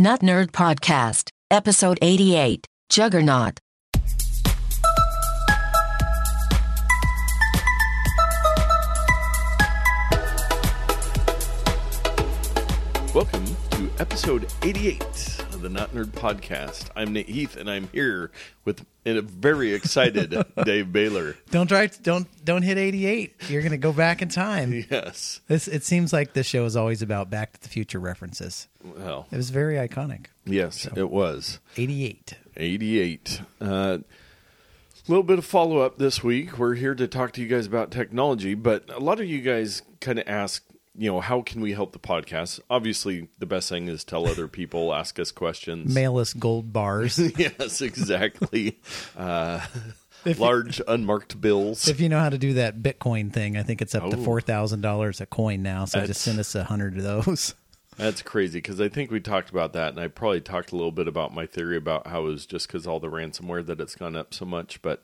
Not Nerd Podcast, Episode 88 Juggernaut. Welcome to episode 88 of the Not Nerd Podcast. I'm Nate Heath, and I'm here with a very excited Dave Baylor. Don't try. Don't don't hit eighty eight. You're gonna go back in time. Yes. This it seems like this show is always about Back to the Future references. Well, It was very iconic. yes, it was. Eighty eight. 88. A uh, little bit of follow up this week. We're here to talk to you guys about technology, but a lot of you guys kind of ask, you know, how can we help the podcast? Obviously, the best thing is tell other people, ask us questions. Mail us gold bars. yes, exactly. Uh, If you- large unmarked bills. if you know how to do that Bitcoin thing, I think it's up to Oh. four thousand dollars a coin now. So That's- just send us a hundred of those. That's crazy because I think we talked about that, and I probably talked a little bit about my theory about how it was just because all the ransomware that it's gone up so much. But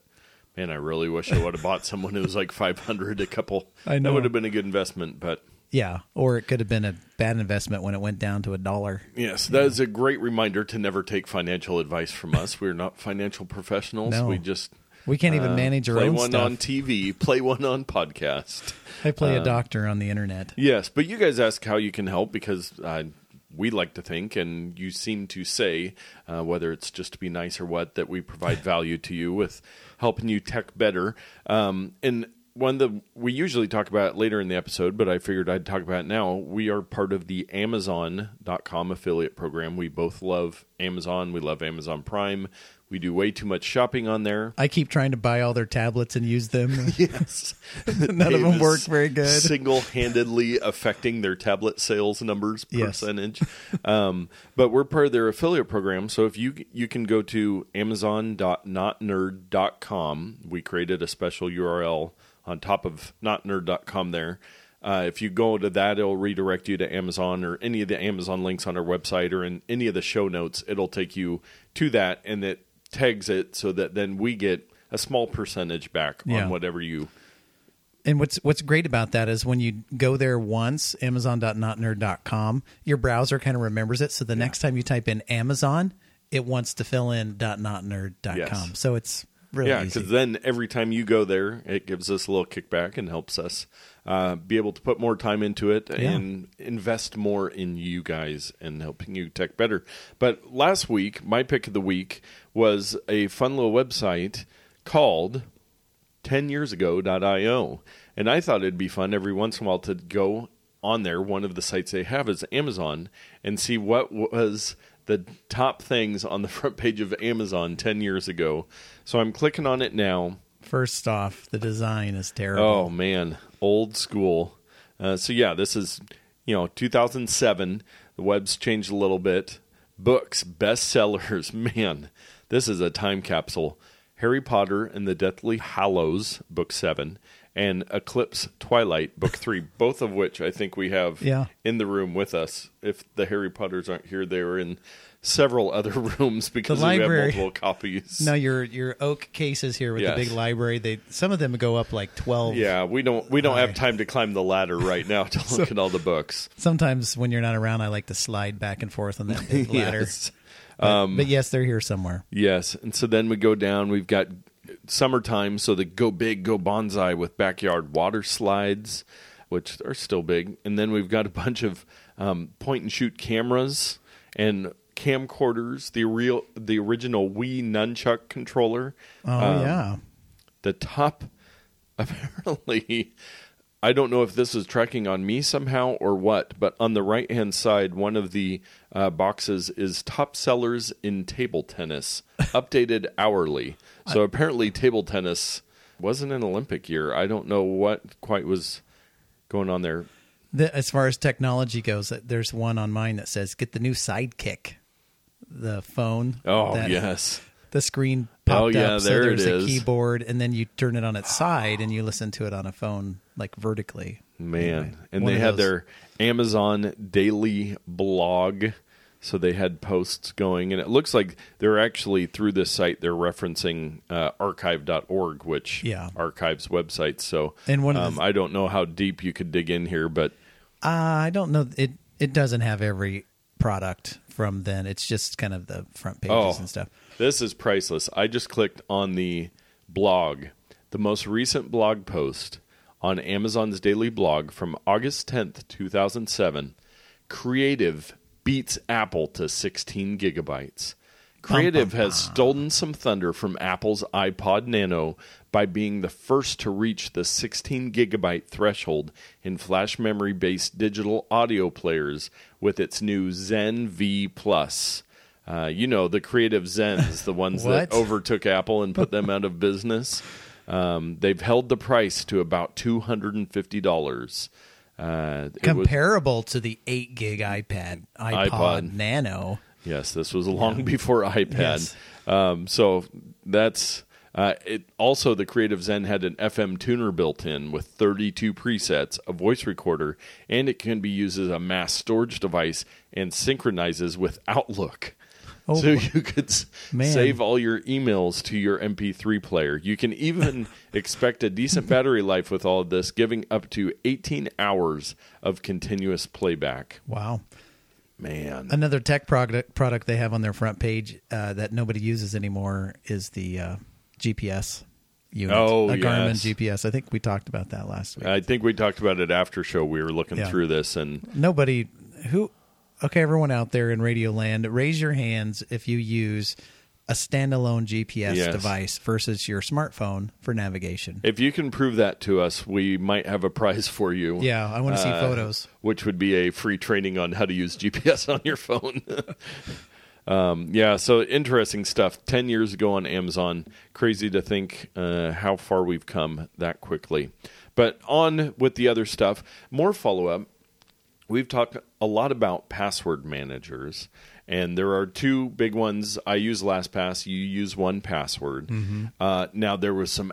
man, I really wish I would have bought someone who was like five hundred a couple. I know. that would have been a good investment. But Yeah, or it could have been a bad investment when it went down to a dollar. yes, that is a great reminder to never take financial advice from us. We're not financial professionals. No. We just We can't even uh, manage our play own one stuff. on TV, play one on podcast. I play um, a doctor on the internet. Yes, but you guys ask how you can help because uh, we like to think, and you seem to say, uh, whether it's just to be nice or what, that we provide value to you with helping you tech better. Um, and one that we usually talk about later in the episode, but I figured I'd talk about it now. We are part of the Amazon.com affiliate program. We both love Amazon. We love Amazon Prime. We do way too much shopping on there. I keep trying to buy all their tablets and use them. Yes. None of them work very good. Single handedly affecting their tablet sales numbers Yes. percentage. um, but we're part of their affiliate program. So if you you can go to amazon.notnerd.com. We created a special URL on top of notnerd.com there. Uh, if you go to that, it'll redirect you to Amazon or any of the Amazon links on our website or in any of the show notes. It'll take you to that and it tags it so that then we get a small percentage back Yeah. on whatever you And what's what's great about that is when you go there once, amazon.notnerd.com, your browser kind of remembers it. So the next time you type in Amazon, it wants to fill in .notnerd.com. Yes. So it's really yeah, because then every time you go there, it gives us a little kickback and helps us uh, be able to put more time into it Yeah. and invest more in you guys and helping you tech better. But last week, my pick of the week was a fun little website called 10yearsago.io. And I thought it'd be fun every once in a while to go on there. One of the sites they have is Amazon and see what was the top things on the front page of Amazon 10 years ago. So I'm clicking on it now. First off, the design is terrible. Oh, man. Old school. Uh, so, yeah, this is, you know, 2007. The web's changed a little bit. Books, bestsellers. Man, this is a time capsule. Harry Potter and the Deathly Hallows, Book 7, and Eclipse Twilight, Book 3, both of which I think we have Yeah. in the room with us. If the Harry Potters aren't here, they were in several other rooms because we have multiple copies. No, your your oak cases here with Yes. the big library. They some of them go up like twelve. Yeah, we don't we don't Hi. have time to climb the ladder right now to look at all the books. Sometimes when you're not around, I like to slide back and forth on that big ladder. Yes. Um, But, but yes, they're here somewhere. Yes, and so then we go down. We've got summertime, so the go big, go Banzai with backyard water slides, which are still big, and then we've got a bunch of um, point and shoot cameras and camcorders. The real, the original Wii nunchuck controller. Oh Um, yeah. the top apparently I don't know if this is tracking on me somehow or what, but on the right hand side, one of the uh, boxes is top sellers in table tennis, updated hourly. So apparently, table tennis wasn't an Olympic year. I don't know what quite was going on there. The, as far as technology goes, uh, there's one on mine that says get the new Sidekick, the phone. Oh, that- yes. The screen popped Oh, yeah, up, so there it there's a is. keyboard, and then you turn it on its side, and you listen to it on a phone like vertically. Man. Anyway, and they had those. their Amazon daily blog. So they had posts going, and it looks like they're actually through this site. They're referencing uh, archive.org, which Yeah. archives websites. So And one of um, the- I don't know how deep you could dig in here, but Uh, I don't know. It it doesn't have every product from then. It's just kind of the front pages Oh. and stuff. This is priceless. I just clicked on the blog, the most recent blog post on Amazon's daily blog from August 10th, 2007. Creative beats Apple to 16 gigabytes. Creative has stolen some thunder from Apple's iPod Nano by being the first to reach the 16 gigabyte threshold in flash memory based digital audio players with its new Zen V Plus. Uh, you know, the creative Zens, the ones that overtook Apple and put them out of business. Um, they've held the price to about $250. Uh, it was- Comparable to the 8 gig iPad, iPod, iPod. Nano. Yes, this was long before iPad. Yes. Um, so that's uh, it. Also, the Creative Zen had an FM tuner built in with 32 presets, a voice recorder, and it can be used as a mass storage device and synchronizes with Outlook. Oh, so you could man. save all your emails to your MP3 player. You can even expect a decent battery life with all of this, giving up to 18 hours of continuous playback. Wow. Man, Another tech product product they have on their front page uh, that nobody uses anymore is the uh, GPS unit. Oh, a Garmin yes. GPS. I think we talked about that last week. I think we talked about it after show. We were looking Yeah. through this, and nobody who okay everyone out there in radio land raise your hands if you use a standalone gps Yes. device versus your smartphone for navigation if you can prove that to us, we might have a prize for you. yeah i want to see Uh, photos which would be a free training on how to use GPS on your phone. um, yeah, so interesting stuff. 10 years ago on Amazon. Crazy to think uh, how far we've come that quickly. But on with the other stuff, more follow up. We've talked a lot about password managers, and there are two big ones. I use LastPass. You use 1Password. Uh, now there was some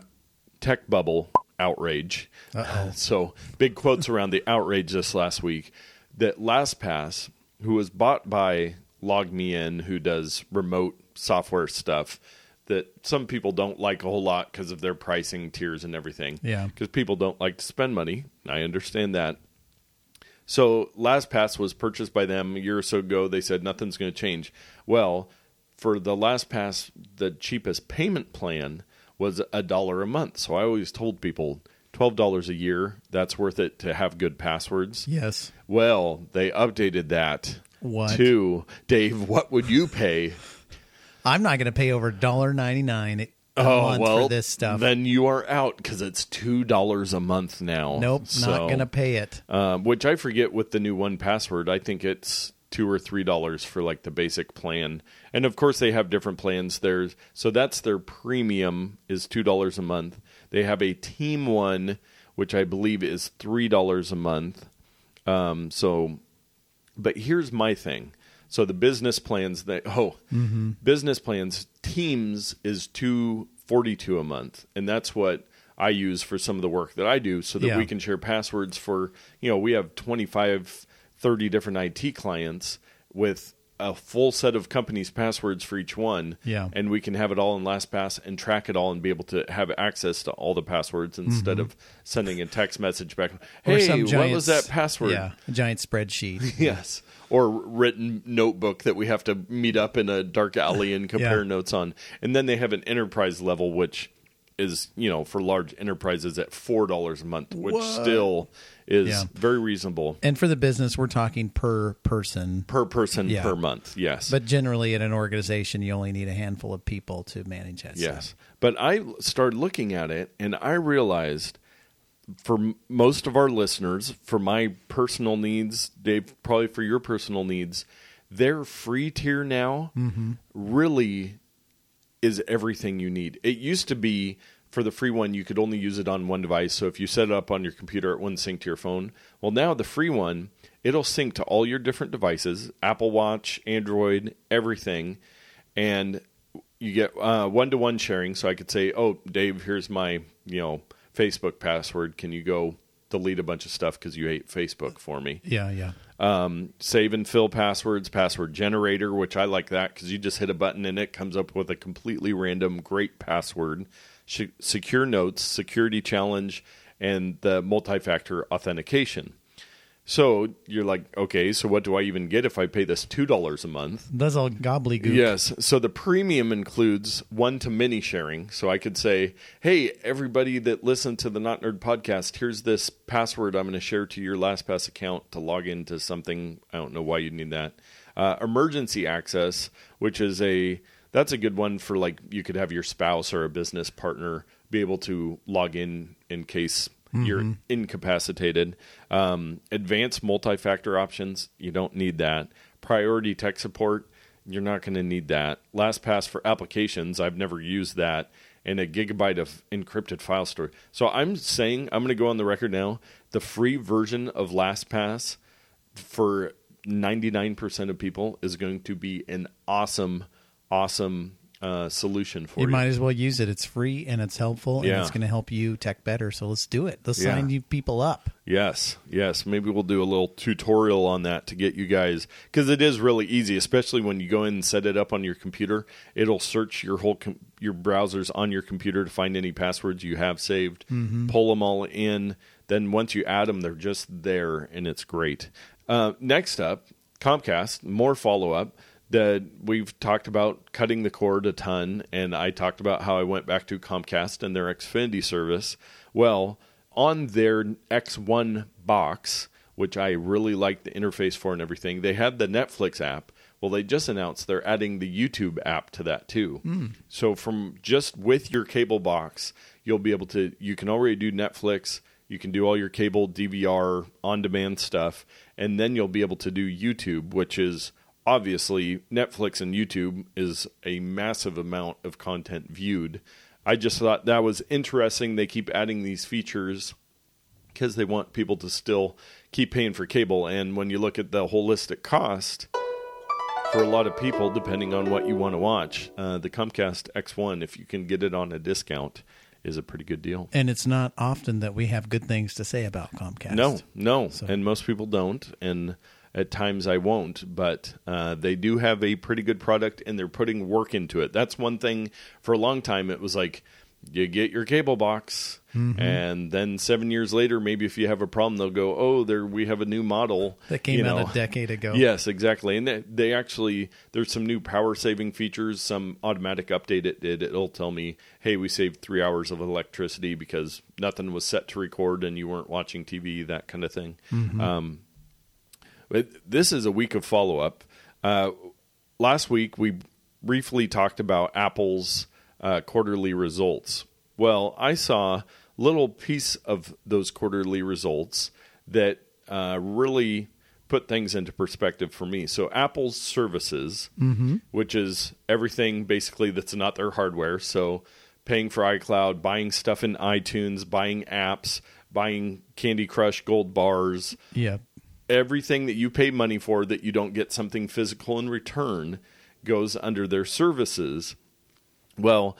tech bubble outrage. So big quotes around the outrage this last week that LastPass, who was bought by LogMeIn, who does remote software stuff. That some people don't like a whole lot because of their pricing tiers and everything. Yeah. Because people don't like to spend money. I understand that. So LastPass was purchased by them a year or so ago. They said nothing's going to change. Well, for the LastPass, the cheapest payment plan was a dollar a month. So I always told people twelve dollars a year. That's worth it to have good passwords. yes Well, they updated that What? to Dave. What would you pay? i'm not going to pay over $1.99 a oh well, for this stuff then you are out because it's two dollars a month now. nope So- not going to pay it um, which I forget with the new 1Password. I think it's two or three dollars for like the basic plan, and of course they have different plans. There's so that's their premium is two dollars a month. They have a team one, which I believe is three dollars a month. Um, so, but here's my thing. So the business plans that oh business plans teams is two forty two a month, and that's what I use for some of the work that I do, so that Yeah. we can share passwords for you know we have 25, 30 different IT clients with a full set of companies' passwords for each one, Yeah. and we can have it all in LastPass and track it all and be able to have access to all the passwords instead of sending a text message back. Mm-hmm. Hey, some what was that password? yeah a giant spreadsheet Yes. Or written notebook that we have to meet up in a dark alley and compare Yeah. notes on. And then they have an enterprise level, which is, you know, for large enterprises at $4 a month, which still is Yeah. very reasonable and for the business we're talking per person per person Yeah. per month. Yes. but generally in an organization you only need a handful of people to manage that stuff. Yes. But I started looking at it and I realized for most of our listeners, for my personal needs, Dave, probably for your personal needs, their free tier now mm-hmm. really is everything you need. It used to be for the free one, you could only use it on one device. So if you set it up on your computer, it wouldn't sync to your phone. Well, now the free one, it'll sync to all your different devices Apple Watch, Android, everything. And you get one to one sharing. So I could say, oh, Dave, here's my, you know, Facebook password. Can you go delete a bunch of stuff because you hate Facebook for me? yeah yeah um, save and fill passwords, password generator, which I like that because you just hit a button and it comes up with a completely random, great password. Sh- secure notes, security challenge, and the multi factor authentication. So you're like, okay, so what do I even get if I pay this two dollars a month? That's all gobbledygook. Yes. So the premium includes one to many sharing. So I could say, hey, everybody that listened to the Not Nerd podcast, here's this password I'm going to share to your LastPass account to log into something. I don't know why you'd need that. Uh, emergency access, which is a that's a good one for like you could have your spouse or a business partner be able to log in in case you're incapacitated. Um, advanced multi-factor options, you don't need that. Priority tech support, you're not going to need that. LastPass for applications, I've never used that. And a gigabyte of encrypted file storage. So I'm saying, I'm going to go on the record now. The free version of LastPass for 99% of people is going to be an awesome, awesome uh, solution for You you. might as well use it. It's free and it's helpful and Yeah. it's going to help you tech better. So let's do it. Let's Yeah. sign you people up. Yes, yes. Maybe we'll do a little tutorial on that to get you guys because it is really easy, especially when you go in and set it up on your computer. It'll search your whole com- your browsers on your computer to find any passwords you have saved, pull them all in. Then once you add them, they're just there, and it's great. Uh, next up, Comcast. More follow up that we've talked about cutting the cord a ton, and I talked about how I went back to Comcast and their Xfinity service. Well, on their X1 box, which I really like the interface for and everything, they had the Netflix app. Well, they just announced they're adding the YouTube app to that too. Hmm. So from just with your cable box, you'll be able to you can already do Netflix, you can do all your cable DVR on-demand stuff, and then you'll be able to do YouTube, which is obviously Netflix and YouTube is a massive amount of content viewed. I just thought that was interesting. They keep adding these features because they want people to still keep paying for cable. And when you look at the holistic cost for a lot of people, depending on what you want to watch, uh, the Comcast X1, if you can get it on a discount, is a pretty good deal. And it's not often that we have good things to say about Comcast. No, no, So- and most people don't, and at times I won't. But uh, they do have a pretty good product, and they're putting work into it. That's one thing. For a long time, it was like you get your cable box, Mm-hmm. and then seven years later, maybe if you have a problem, they'll go, "Oh, there we have a new model That came you out know. a decade ago. Yes, exactly. And they, they actually there's some new power saving features. Some automatic update it did. It'll tell me, hey, we saved three hours of electricity because nothing was set to record and you weren't watching TV. That kind of thing. Um, but this is a week of follow up. Uh, last week we briefly talked about Apple's uh, quarterly results. Well, I saw a little piece of those quarterly results that uh, really put things into perspective for me. So, Apple's services, which is everything basically that's not their hardware. So, paying for iCloud, buying stuff in iTunes, buying apps, buying Candy Crush gold bars, Yeah. Everything that you pay money for that you don't get something physical in return goes under their services. Well,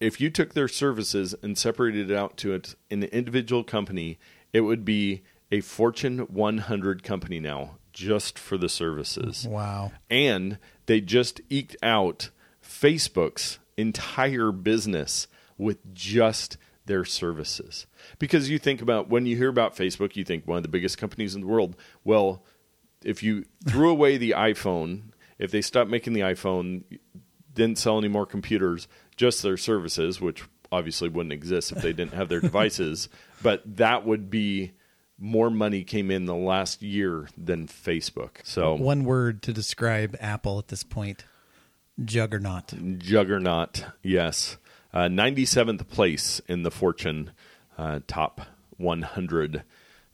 if you took their services and separated it out to it, an individual company, it would be a Fortune 100 company now just for the services. Wow. And they just eked out Facebook's entire business with just their services. Because you think about when you hear about Facebook, you think one of the biggest companies in the world. Well, if you threw away the iPhone, if they stopped making the iPhone, didn't sell any more computers, just their services, which obviously wouldn't exist if they didn't have their devices, but that would be more money came in the last year than Facebook. So One word to describe Apple at this point juggernaut. juggernaut. Yes, uh, 97th place in the Fortune uh, top 100.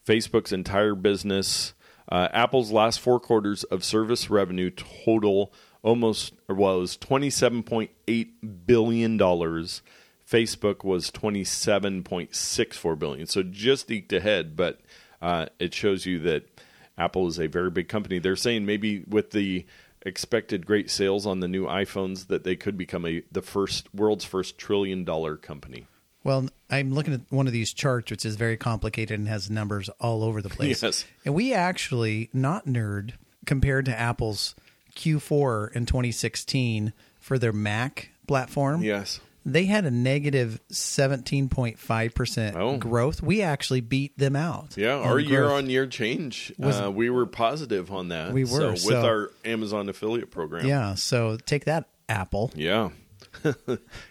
Facebook's entire business, uh, Apple's last four quarters of service revenue total almost was 27.8 billion dollars. Facebook was 27.64 billion, so just eked ahead. But uh, it shows you that Apple is a very big company. They're saying maybe with the expected great sales on the new iPhones that they could become a the first world's first trillion dollar company. Well, I'm looking at one of these charts, which is very complicated and has numbers all over the place. Yes. And we actually, not nerd, compared to Apple's Q4 in 2016 for their Mac platform. Yes. They had a negative 17.5% Oh. growth. We actually beat them out. Yeah, our year on year change, Was- uh, we were positive on that. We were, so, with so- our Amazon affiliate program. Yeah, so take that, Apple. Yeah.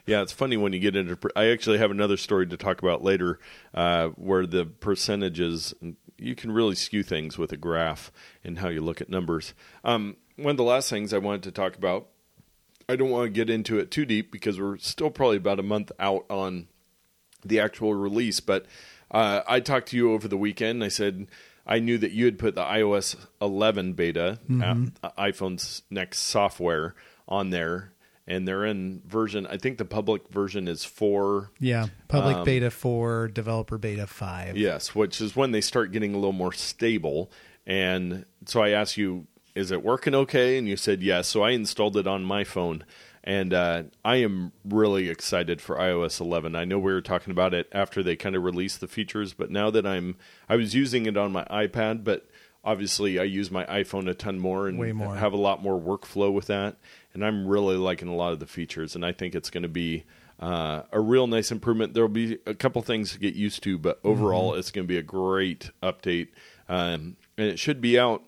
yeah, it's funny when you get into. I actually have another story to talk about later, uh, where the percentages you can really skew things with a graph and how you look at numbers. Um, one of the last things I wanted to talk about. I don't want to get into it too deep because we're still probably about a month out on the actual release. But uh, I talked to you over the weekend. I said I knew that you had put the iOS 11 beta, uh, iPhone's next software, on there, and they're in version. I think the public version is four. Yeah, public Um, beta 4, developer beta 5. Yes, which is when they start getting a little more stable. And so I asked you, is it working okay? And you said yes. So I installed it on my phone. And uh, I am really excited for iOS 11. I know we were talking about it after they kind of released the features, but now that I'm, I was using it on my iPad, but obviously I use my iPhone a ton more and Way more. have a lot more workflow with that. And I'm really liking a lot of the features, and I think it's going to be uh, a real nice improvement. There'll be a couple things to get used to, but overall, it's going to be a great update, um, and it should be out.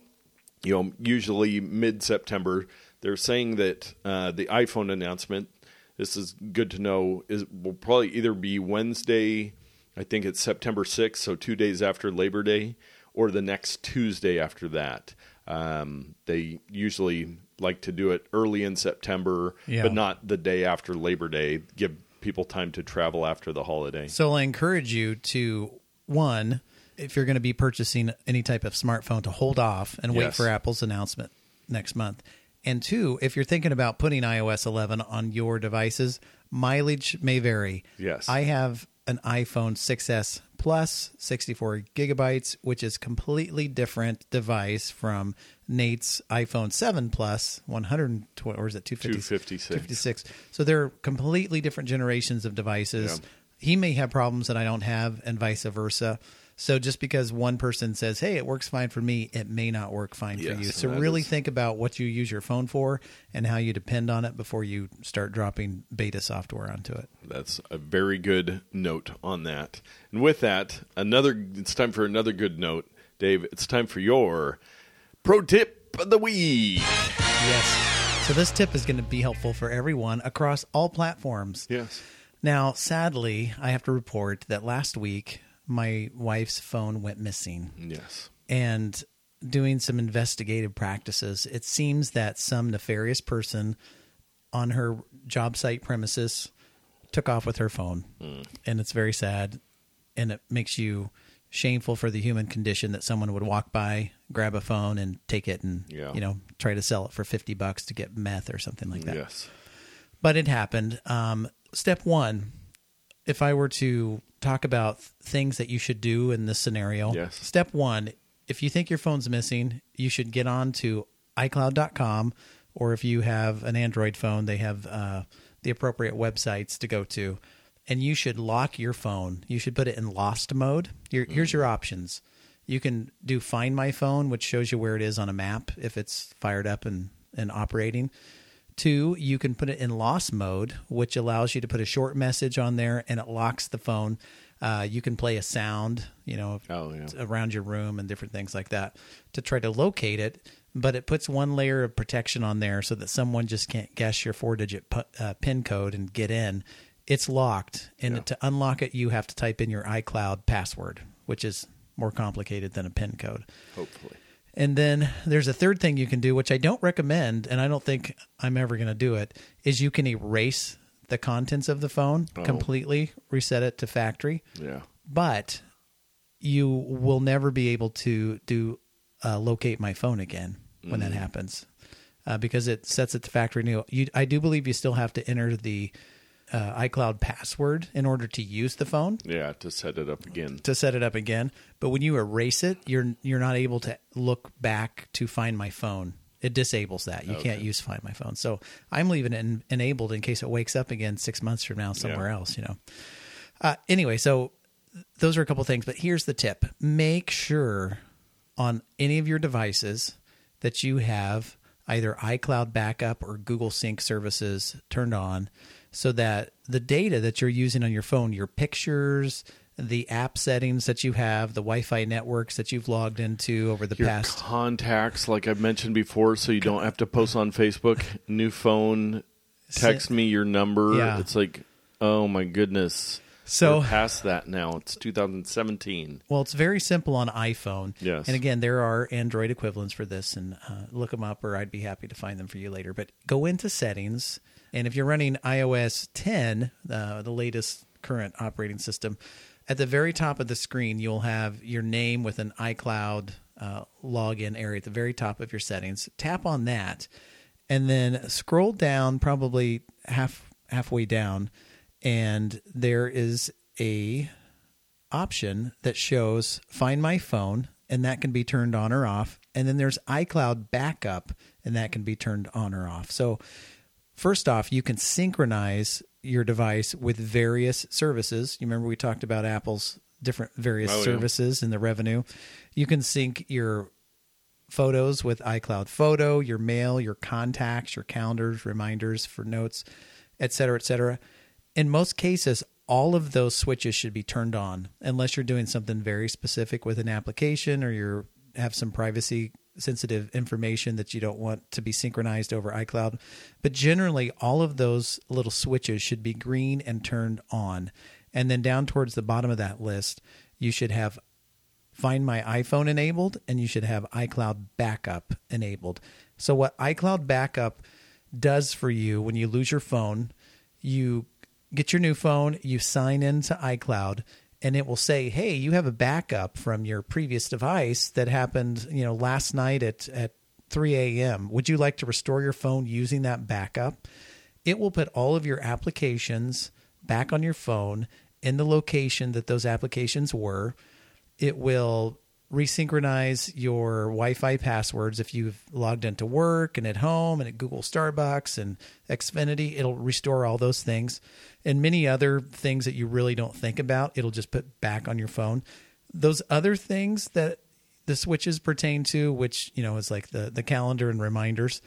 You know, usually mid September. They're saying that uh, the iPhone announcement. This is good to know. Is will probably either be Wednesday. I think it's September 6th, so two days after Labor Day, or the next Tuesday after that. Um, they usually like to do it early in September, Yeah. but not the day after Labor Day. Give people time to travel after the holiday. So I encourage you to one, if you're going to be purchasing any type of smartphone, to hold off and wait Yes. for Apple's announcement next month. And two, if you're thinking about putting iOS 11 on your devices, mileage may vary. Yes. I have an iPhone 6s Plus, 64 gigabytes, which is completely different device from Nate's iPhone 7 Plus, 120 or is it 256? 256. 256. So they're completely different generations of devices. Yeah. He may have problems that I don't have, and vice versa. So just because one person says, "Hey, it works fine for me," it may not work fine Yes, for you. So really is- think about what you use your phone for and how you depend on it before you start dropping beta software onto it. That's a very good note on that. And with that, another it's time for another good note. Dave, it's time for your pro tip of the week. Yes. So this tip is going to be helpful for everyone across all platforms. Yes. Now, sadly, I have to report that last week my wife's phone went missing. Yes. and doing some investigative practices, it seems that some nefarious person on her job site premises took off with her phone. And it's very sad. And it makes you shameful for the human condition that someone would walk by, grab a phone, and take it and, Yeah. you know, try to sell it for 50 bucks to get meth or something like that Yes. but it happened. Um, step one, if I were to talk about things that you should do in this scenario, Yes. step one, if you think your phone's missing, you should get on to iCloud.com, or if you have an Android phone, they have uh, the appropriate websites to go to, and you should lock your phone. You should put it in lost mode. Your, Here's your options. You can do Find My Phone, which shows you where it is on a map if it's fired up and, and operating. Two, you can put it in loss mode, which allows you to put a short message on there and it locks the phone. Uh, you can play a sound, you know, Oh, yeah. around your room and different things like that to try to locate it. But it puts one layer of protection on there so that someone just can't guess your four digit pu- uh, PIN code and get in. It's locked. And Yeah. to unlock it, you have to type in your iCloud password, which is more complicated than a PIN code. Hopefully. And then there's a third thing you can do, which I don't recommend, and I don't think I'm ever going to do it, is you can erase the contents of the phone Oh. completely, reset it to factory, Yeah. but you will never be able to do uh, locate my phone again when that happens uh, because it sets it to factory new. You, I do believe you still have to enter the uh, iCloud password in order to use the phone Yeah. To set it up again. to set it up again. But when you erase it, you're you're not able to look back to find my phone. It disables that. You can't use find my phone. So I'm leaving it en- enabled in case it wakes up again six months from now somewhere Yeah. else. You know. Uh, anyway, so those are a couple things. But here's the tip: make sure on any of your devices that you have either iCloud backup or Google Sync services turned on. So that the data that you're using on your phone, your pictures, the app settings that you have, the Wi-Fi networks that you've logged into over the Your past. contacts, like I've mentioned before, so you don't have to post on Facebook. New phone, text me your number. Yeah. It's like, oh my goodness. So- We're past that now. It's 2017. Well, it's very simple on iPhone. Yes. And again, there are Android equivalents for this, and uh, look them up, or I'd be happy to find them for you later. But go into settings, and if you're running iOS 10, uh, the latest current operating system, at the very top of the screen, you'll have your name with an iCloud uh, login area at the very top of your settings. Tap on that, and then scroll down, probably half halfway down, and there is a option that shows find my phone and that can be turned on or off and then there's iCloud backup and that can be turned on or off. So first off, you can synchronize your device with various services. You remember we talked about Apple's different various Oh, yeah. services and the revenue. You can sync your photos with iCloud Photo, your mail, your contacts, your calendars, reminders for notes, et cetera, et cetera. In most cases, all of those switches should be turned on unless you're doing something very specific with an application or you have some privacy sensitive information that you don't want to be synchronized over iCloud. But generally, all of those little switches should be green and turned on. And then down towards the bottom of that list, you should have Find My iPhone enabled and you should have iCloud Backup enabled. So, what iCloud Backup does for you when you lose your phone, you get your new phone, you sign into iCloud, and it will say, "Hey, you have a backup from your previous device that happened, you know, last night at at 3 a.m. Would you like to restore your phone using that backup?" It will put all of your applications back on your phone in the location that those applications were. It will resynchronize your Wi-Fi passwords if you've logged into work and at home and at Google Starbucks and Xfinity. It'll restore all those things and many other things that you really don't think about. It'll just put back on your phone. Those other things that the switches pertain to, which you know is like the the calendar and reminders,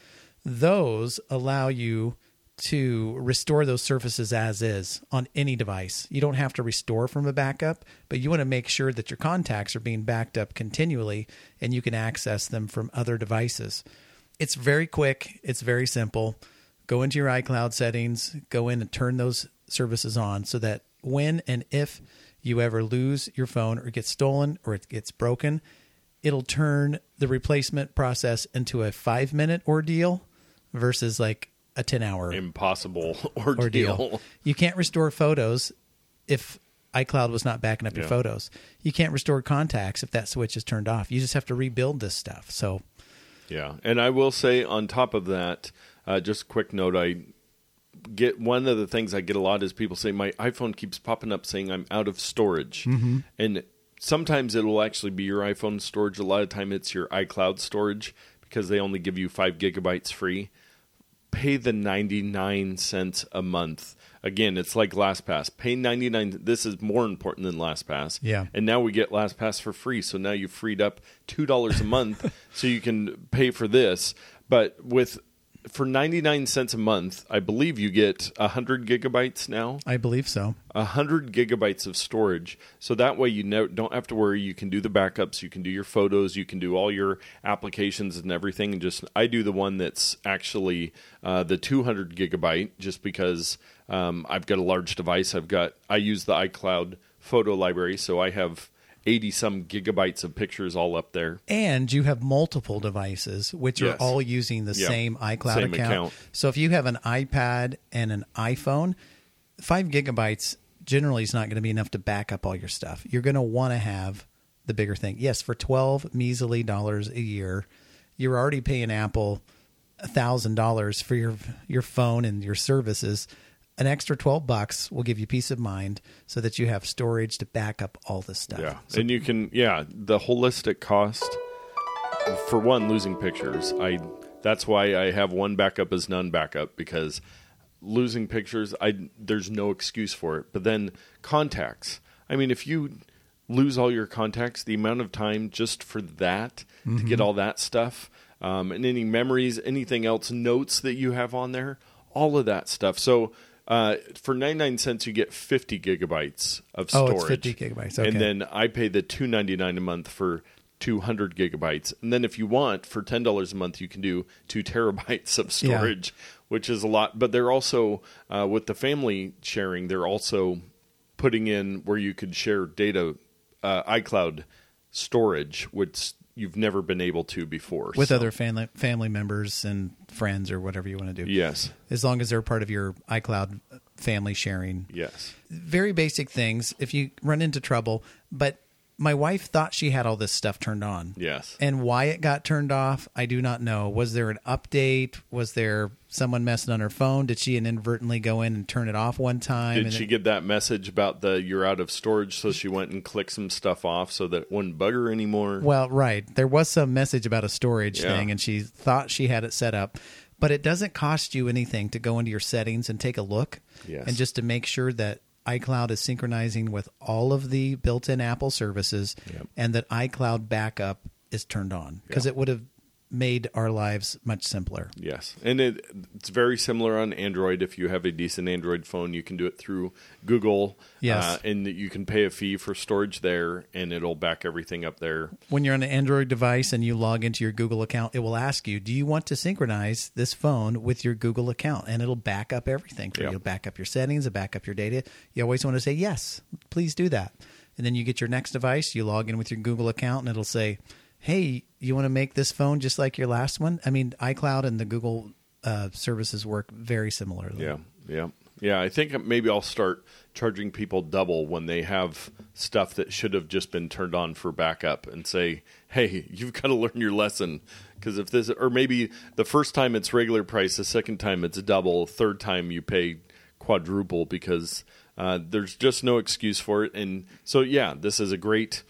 those allow you to restore those surfaces as is on any device. You don't have to restore from a backup, but you want to make sure that your contacts are being backed up continually and you can access them from other devices. It's very quick, it's very simple. Go into your iCloud settings, go in and turn those services on so that when and if you ever lose your phone or it gets stolen or it gets broken, it'll turn the replacement process into a five minute ordeal versus like a 10 hour Impossible ordeal. ordeal. You can't restore photos if iCloud was not backing up your photos. You can't restore contacts if that switch is turned off. You just have to rebuild this stuff. So, Yeah, and I will say on top of that, uh, just a quick note. I get one of the things I get a lot is people say my iPhone keeps popping up saying I'm out of storage, mm-hmm. and sometimes it will actually be your iPhone storage. A lot of time it's your iCloud storage because they only give you five gigabytes free. Pay the ninety nine cents a month. Again, it's like LastPass. Pay ninety nine. This is more important than LastPass. Yeah. And now we get LastPass for free. So now you've freed up two dollars a month, so you can pay for this. But with for ninety nine cents a month, I believe you get hundred gigabytes now. I believe so. hundred gigabytes of storage. So that way you no, don't have to worry. You can do the backups. You can do your photos. You can do all your applications and everything. And just I do the one that's actually uh, the two hundred gigabyte, just because um, I've got a large device. I've got I use the iCloud photo library, so I have eighty some gigabytes of pictures all up there. And you have multiple devices, which Yes. are all using the Yeah. same iCloud Same account. account. So if you have an iPad and an iPhone, five gigabytes generally is not going to be enough to back up all your stuff. You're going to want to have the bigger thing. Yes, for twelve measly dollars a year, you're already paying Apple thousand dollars for your your phone and your services. An extra twelve bucks will give you peace of mind, so that you have storage to back up all this stuff. Yeah, and you can yeah the holistic cost for one losing pictures. I that's why I have one backup as none backup because losing pictures I there's no excuse for it. But then contacts. I mean, if you lose all your contacts, the amount of time just for that to get all that stuff um, and any memories, anything else, notes that you have on there, all of that stuff. So Uh, for 99 cents, you get 50 gigabytes of storage. Oh, it's 50 gigabytes. Okay. And then I pay the 299 a month for 200 gigabytes. And then if you want, for $10 a month, you can do two terabytes of Yeah. storage, which is a lot. But they're also, uh, with the family sharing, they're also putting in where you could share data, uh, iCloud storage, which you've never been able to before. with So, other family family members and friends or whatever you want to do. Yes. As long as they're part of your iCloud family sharing. Yes. Very basic things if you run into trouble, but my wife thought she had all this stuff turned on. Yes. And why it got turned off, I do not know. Was there an update? Was there someone messing on her phone? Did she inadvertently go in and turn it off one time? Did and she it- get that message about the you're out of storage? So she went and clicked some stuff off so that it wouldn't bug her anymore. Well, right. There was some message about a storage Yeah. thing, and she thought she had it set up. But it doesn't cost you anything to go into your settings and take a look, Yes. and just to make sure that iCloud is synchronizing with all of the built-in Apple services, Yep. and that iCloud backup is turned on because Yeah. it would have made our lives much simpler. Yes, and it, it's very similar on Android. If you have a decent Android phone, you can do it through Google. Yes. uh, and you can pay a fee for storage there, and it'll back everything up there. When you're on an Android device and you log into your Google account, it will ask you, "Do you want to synchronize this phone with your Google account?" And it'll back up everything for Yeah. you. It'll back up your settings, it'll back up your data. You always want to say, "Yes, please do that." And then you get your next device, you log in with your Google account, and it'll say, "Hey, you want to make this phone just like your last one?" I mean, iCloud and the Google uh, services work very similarly. Yeah, yeah, yeah. I think maybe I'll start charging people double when they have stuff that should have just been turned on for backup, and say, "Hey, you've got to learn your lesson." Because if this, or maybe the first time it's regular price, the second time it's double, third time you pay quadruple because uh, there's just no excuse for it. And so, yeah, this is a great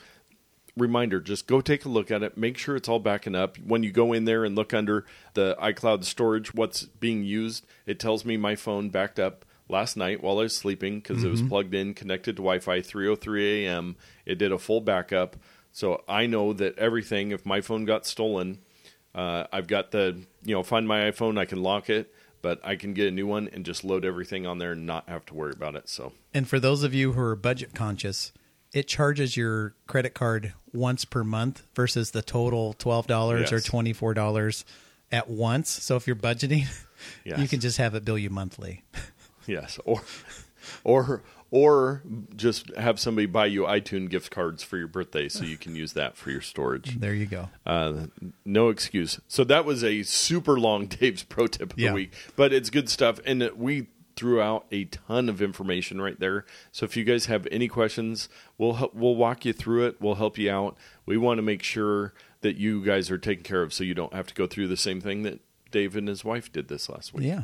reminder just go take a look at it. Make sure it's all backing up. When you go in there and look under the icloud storage what's being used it tells me my phone backed up last night while i was sleeping because it was plugged in connected to wi-fi 303 am it did a full backup. So i know that everything if my phone got stolen uh, i've got the you know find my iphone i can lock it but i can get a new one and just load everything on there and not have to worry about it so. And for those of you who are budget conscious, it charges your credit card once per month versus the total twelve dollars or twenty four dollars at once. So if you're budgeting, Yes. you can just have it bill you monthly. Yes, or or or just have somebody buy you iTunes gift cards for your birthday so you can use that for your storage. There you go. Uh, no excuse. So that was a super long Dave's pro tip of Yeah. the week, but it's good stuff, and we threw out a ton of information right there. So if you guys have any questions, we'll we'll walk you through it. We'll help you out. We want to make sure that you guys are taken care of, so you don't have to go through the same thing that Dave and his wife did this last week. Yeah.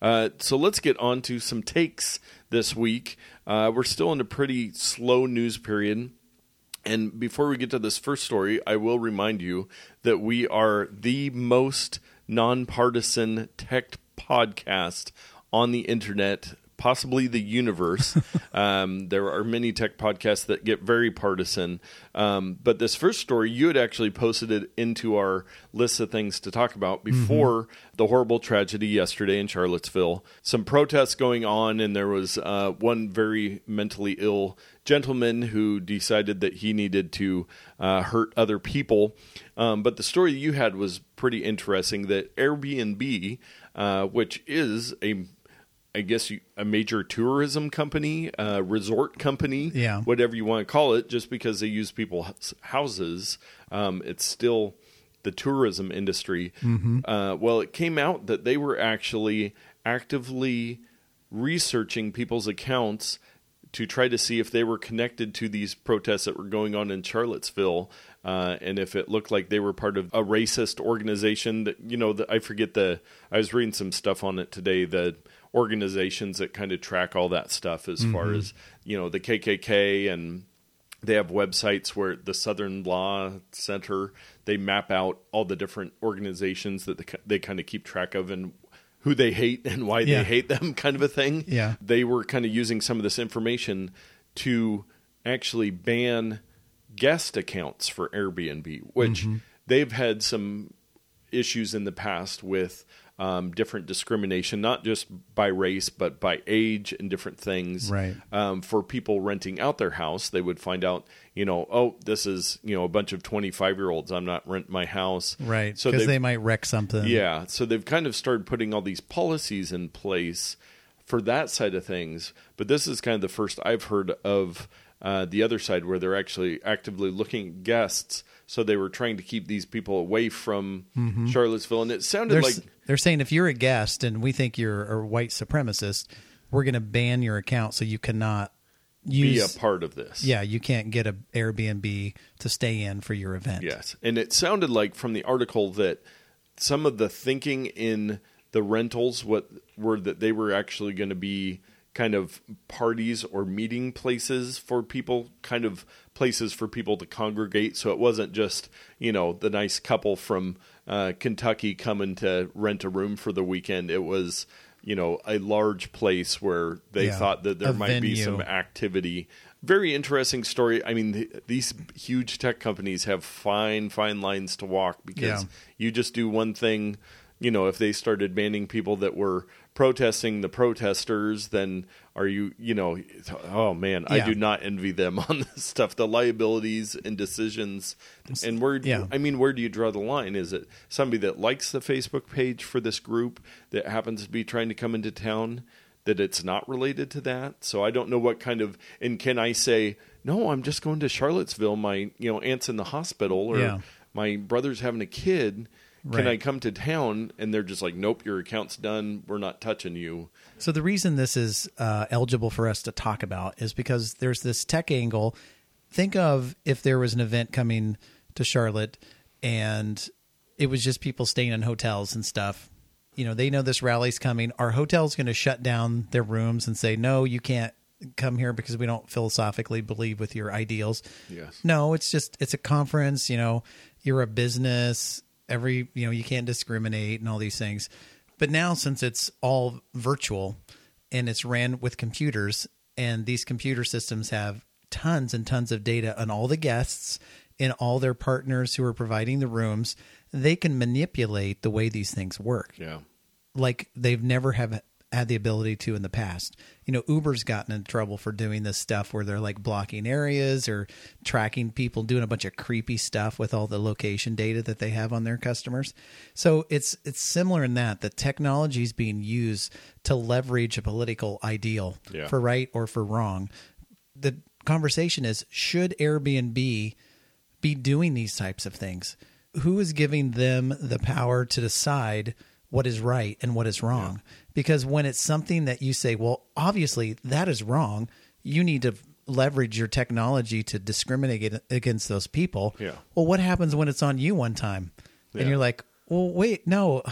Uh, so let's get on to some takes this week. Uh, we're still in a pretty slow news period. And before we get to this first story, I will remind you that we are the most nonpartisan tech podcast on the internet, possibly the universe. um, there are many tech podcasts that get very partisan. Um, but this first story, you had actually posted it into our list of things to talk about before the horrible tragedy yesterday in Charlottesville. Some protests going on, and there was uh, one very mentally ill gentleman who decided that he needed to uh, hurt other people. Um, but the story you had was pretty interesting that Airbnb, uh, which is a I guess you, a major tourism company, uh, resort company, Yeah. whatever you want to call it, just because they use people's houses, um, it's still the tourism industry. Uh, well, it came out that they were actually actively researching people's accounts to try to see if they were connected to these protests that were going on in Charlottesville, uh, and if it looked like they were part of a racist organization. That you know, the, I forget the. I was reading some stuff on it today. The organizations that kind of track all that stuff, as far as you know, the KKK and they have websites where the Southern Law Center they map out all the different organizations that they, they kind of keep track of and who they hate and why Yeah. they hate them, kind of a thing. Yeah. they were kind of using some of this information to actually ban guest accounts for Airbnb, which mm-hmm. they've had some issues in the past with um, different discrimination, not just by race, but by age and different things. Right. Um, for people renting out their house, they would find out, you know, oh, this is, you know, a bunch of 25 year olds. I'm not rent my house. Right. So they might wreck something. yeah. So they've kind of started putting all these policies in place for that side of things. But this is kind of the first I've heard of uh, the other side where they're actually actively looking at guests. So they were trying to keep these people away from mm-hmm. Charlottesville. And it sounded They're, like. they're saying if you're a guest and we think you're a white supremacist, we're going to ban your account so you cannot Be a part of this. yeah, you can't get a Airbnb to stay in for your event. Yes. And it sounded like from the article that some of the thinking in the rentals what were that they were actually going to be kind of parties or meeting places for people, kind of places for people to congregate. So it wasn't just, you know, the nice couple from uh, Kentucky coming to rent a room for the weekend. It was, you know, a large place where they Yeah. thought that there might be some activity. Very interesting story. I mean, th- these huge tech companies have fine, fine lines to walk because Yeah. you just do one thing. You know, if they started banning people that were protesting the protesters, then are you, you know, oh man, I do not envy them on this stuff. The liabilities and decisions, and where, Yeah. I mean, where do you draw the line? Is it somebody that likes the Facebook page for this group that happens to be trying to come into town? That it's not related to that, so I don't know what kind of. And can I say no? I'm just going to Charlottesville. My you know aunt's in the hospital, or Yeah. my brother's having a kid. Can I come to town? And they're just like, nope, your account's done. We're not touching you. So the reason this is uh, eligible for us to talk about is because there's this tech angle. Think of if there was an event coming to Charlotte and it was just people staying in hotels and stuff. You know, they know this rally's coming. Our hotel's going to shut down their rooms and say, "No, you can't come here because we don't philosophically believe with your ideals." Yes. No, it's just it's a conference, you know, you're a business, every, you know, you can't discriminate and all these things. But now since it's all virtual and it's ran with computers and these computer systems have tons and tons of data on all the guests and all their partners who are providing the rooms, they can manipulate the way these things work Yeah. like they've never have had the ability to in the past. You know, Uber's gotten in trouble for doing this stuff where they're like blocking areas or tracking people, doing a bunch of creepy stuff with all the location data that they have on their customers. So it's it's similar in that the technology is being used to leverage a political ideal Yeah. for right or for wrong. The conversation is should Airbnb be doing these types of things? Who is giving them the power to decide what is right and what is wrong? Because when it's something that you say, well, obviously that is wrong, you need to leverage your technology to discriminate against those people. Yeah. Well, what happens when it's on you one time? Yeah. And you're like, well, wait, no,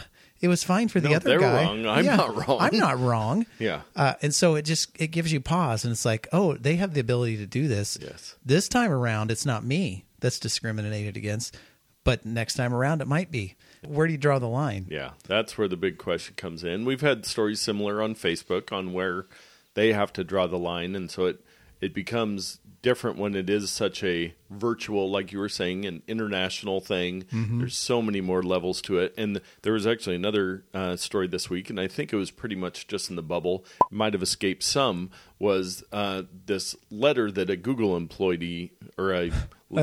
it was fine for the No, other guy. wrong. I'm not wrong. I'm not wrong. Yeah. Uh, and so it just it gives you pause, and it's like, oh, they have the ability to do this. Yes. This time around, it's not me that's discriminated against, but next time around, it might be. Where do you draw the line? Yeah, that's where the big question comes in. We've had stories similar on Facebook on where they have to draw the line, and so it it becomes different when it is such a virtual, like you were saying, an international thing. There's so many more levels to it, and there was actually another uh, story this week, and I think it was pretty much just in the bubble. It might have escaped some. Was uh, this letter that a Google employee or a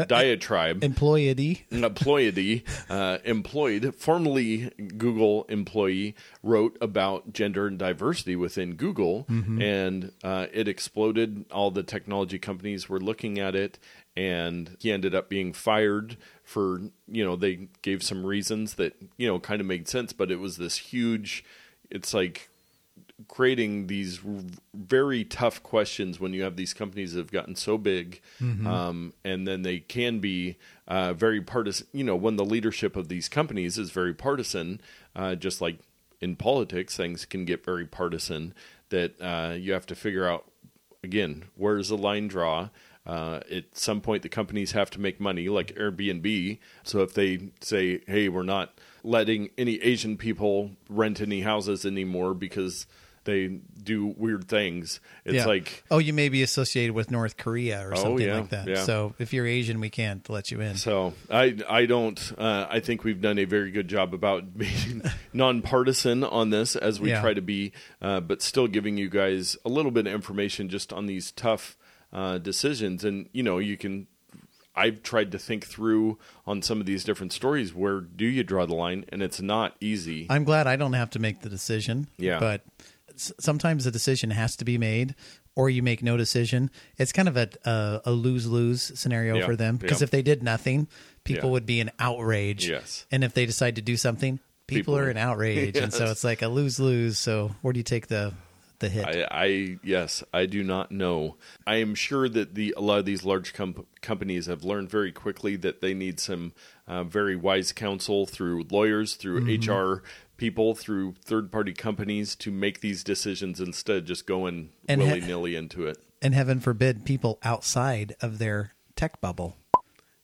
diatribe Employee. employee, uh, employed, formerly Google employee, wrote about gender and diversity within Google, and uh, it exploded. All the technology companies were looking at it, and he ended up being fired for you know they gave some reasons that you know kind of made sense, but it was this huge. It's like creating these r- very tough questions when you have these companies that have gotten so big, um, and then they can be uh, very partisan. You know, when the leadership of these companies is very partisan, uh, just like in politics, things can get very partisan. That uh, you have to figure out again where's the line draw. Uh, at some point, the companies have to make money, like Airbnb. So if they say, "Hey, we're not letting any Asian people rent any houses anymore because they do weird things. It's Yeah. like oh, you may be associated with North Korea or Oh, something yeah, like that. yeah. So if you're Asian, we can't let you in. So I I don't uh, I think we've done a very good job about being nonpartisan on this as we try to be, uh, but still giving you guys a little bit of information just on these tough uh, decisions. And you know you can. I've tried to think through on some of these different stories. Where do you draw the line? And it's not easy. I'm glad I don't have to make the decision. Yeah. But sometimes a decision has to be made, or you make no decision. It's kind of a a, a lose lose scenario Yeah, for them because yeah. if they did nothing, people Yeah. would be in outrage. Yes. And if they decide to do something, people, People are in outrage, and so it's like a lose lose. So where do you take the the hit? I, I yes, I do not know. I am sure that the a lot of these large com- companies have learned very quickly that they need some uh, very wise counsel through lawyers, through Mm-hmm. HR people, through third party companies to make these decisions instead of just going willy nilly into it. and heaven forbid people outside of their tech bubble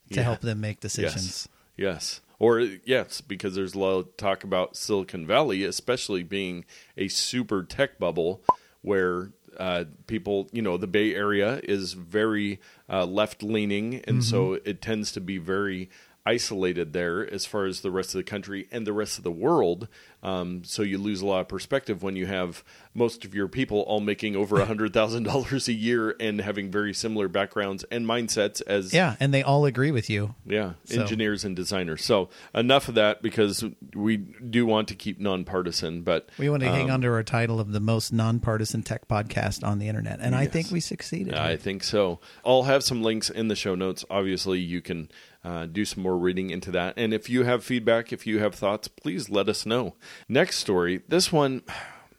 to Yeah. help them make decisions. Yes. Yes. Or yes, because there's a lot of talk about Silicon Valley, especially being a super tech bubble where uh, people, you know, the Bay Area is very uh, left leaning, and so it tends to be very isolated there as far as the rest of the country and the rest of the world. Um, so you lose a lot of perspective when you have most of your people all making over a hundred thousand dollars a year and having very similar backgrounds and mindsets as Yeah, and they all agree with you. yeah, So- engineers and designers. So enough of that because we do want to keep nonpartisan, but We want to hang um, on to our title of the most nonpartisan tech podcast on the internet, and I think we succeeded. I think so. I'll have some links in the show notes. Obviously, you can uh, do some more reading into that. And if you have feedback, if you have thoughts, please let us know. Next story. This one,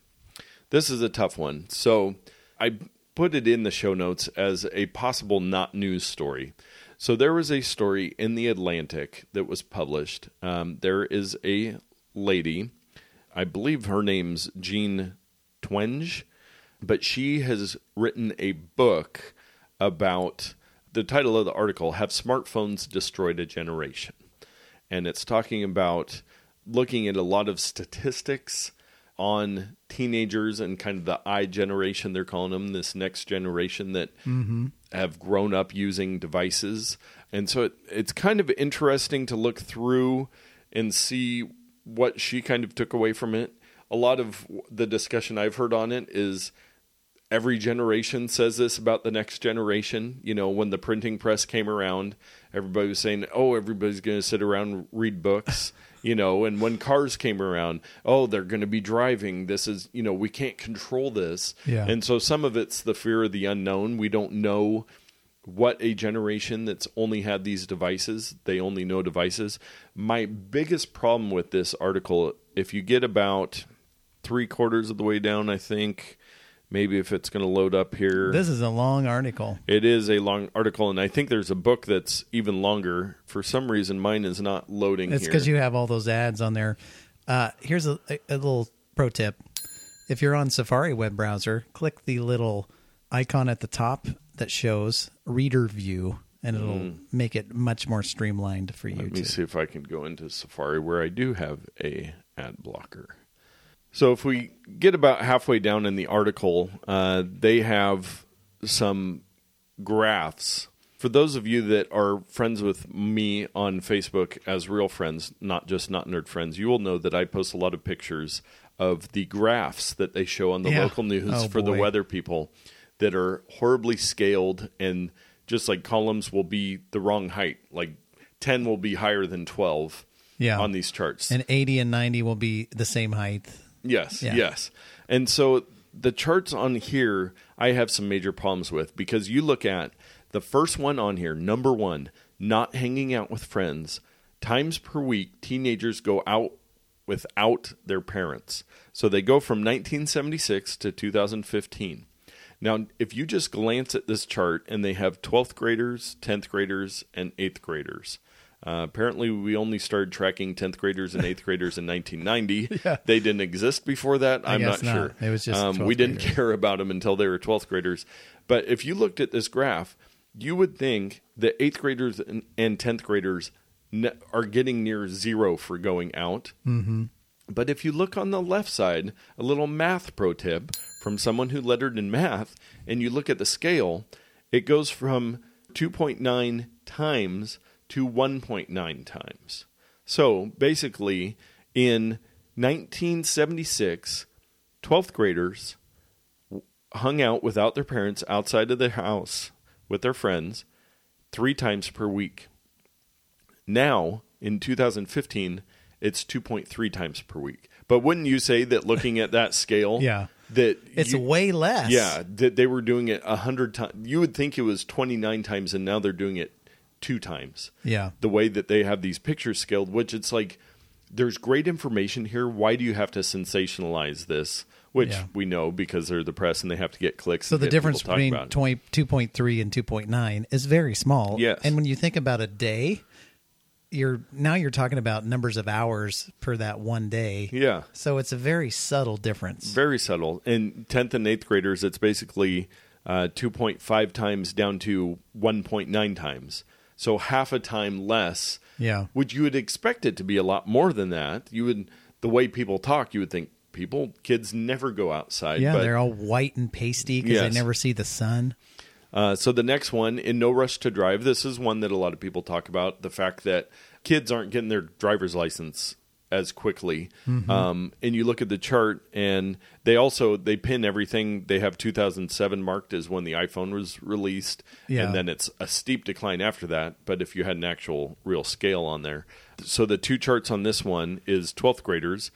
this is a tough one. So I put it in the show notes as a possible not news story. So there was a story in the Atlantic that was published. Um, there is a lady, I believe her name's Jean Twenge, but she has written a book about the title of the article Have Smartphones Destroyed a Generation? And it's talking about looking at a lot of statistics on teenagers and kind of the I generation, they're calling them, this next generation that mm-hmm. have grown up using devices. And so it, it's kind of interesting to look through and see what she kind of took away from it. A lot of the discussion I've heard on it is every generation says this about the next generation. You know, when the printing press came around, everybody was saying, "Oh, everybody's going to sit around and read books." you know, and when cars came around, "Oh, they're going to be driving. This is, you know, we can't control this." Yeah. And so some of it's the fear of the unknown. We don't know what a generation that's only had these devices, they only know devices. My biggest problem with this article, if you get about three quarters of the way down, I think, maybe if it's going to load up here. This is a long article. it is a long article, and I think there's a book that's even longer. For some reason, mine is not loading It's because you have all those ads on there. Uh, here's a, a, little pro tip: if you're on Safari web browser, click the little icon at the top that shows Reader View, and it'll make it much more streamlined for you. Let me to, see if I can go into Safari where I do have a ad blocker. So if we get about halfway down in the article, uh, they have some graphs. For those of you that are friends with me on Facebook as real friends, not just not nerd friends, you will know that I post a lot of pictures of the graphs that they show on the Yeah. local news Oh, for the weather people that are horribly scaled and just like columns will be the wrong height. Like 10 will be higher than 12 Yeah. on these charts. and 80 and 90 will be the same height. Yes, Yeah. yes. And so the charts on here, I have some major problems with because you look at the first one on here, number one, not hanging out with friends. Times per week, teenagers go out without their parents. So they go from 1976 to 2015. Now, if you just glance at this chart, and they have 12th graders, 10th graders, and 8th graders. Uh, apparently, we only started tracking 10th graders and 8th graders in 1990. Yeah. They didn't exist before that. I'm not, not. sure. It was just um, we didn't graders. care about them until they were 12th graders. But if you looked at this graph, you would think that 8th graders and, and 10th graders ne- are getting near zero for going out. Mm-hmm. But if you look on the left side, a little math pro tip from someone who lettered in math, and you look at the scale, it goes from 2.9 times to 1.9 times. So basically, in 1976, 12th graders hung out without their parents outside of the house with their friends three times per week. Now, in 2015, it's 2.3 times per week. But wouldn't you say that looking at that scale, Yeah. that It's you- way less. yeah, that they were doing it a hundred times. You would think it was 29 times, and now they're doing it two times. Yeah. The way that they have these pictures scaled, which it's like, there's great information here. Why do you have to sensationalize this? Which Yeah. we know because they're the press and they have to get clicks. So the difference between about 20, 2.3 and 2.9 is very small. Yes. And when you think about a day, you're now you're talking about numbers of hours per that one day. Yeah. So it's a very subtle difference. Very subtle. In 10th and 8th graders, it's basically uh, 2.5 times down to 1.9 times. So half a time less. Yeah. Which you would expect it to be a lot more than that. You would, the way people talk, you would think people, kids never go outside. yeah, but, they're all white and pasty because Yes. they never see the sun. Uh, so the next one, in No Rush to Drive, this is one that a lot of people talk about the fact that kids aren't getting their driver's license as quickly. Mm-hmm. Um, and you look at the chart, and they also they pin everything. They have 2007 marked as when the iPhone was released, Yeah. and then it's a steep decline after that. But if you had an actual real scale on there, so the two charts on this one is 12th graders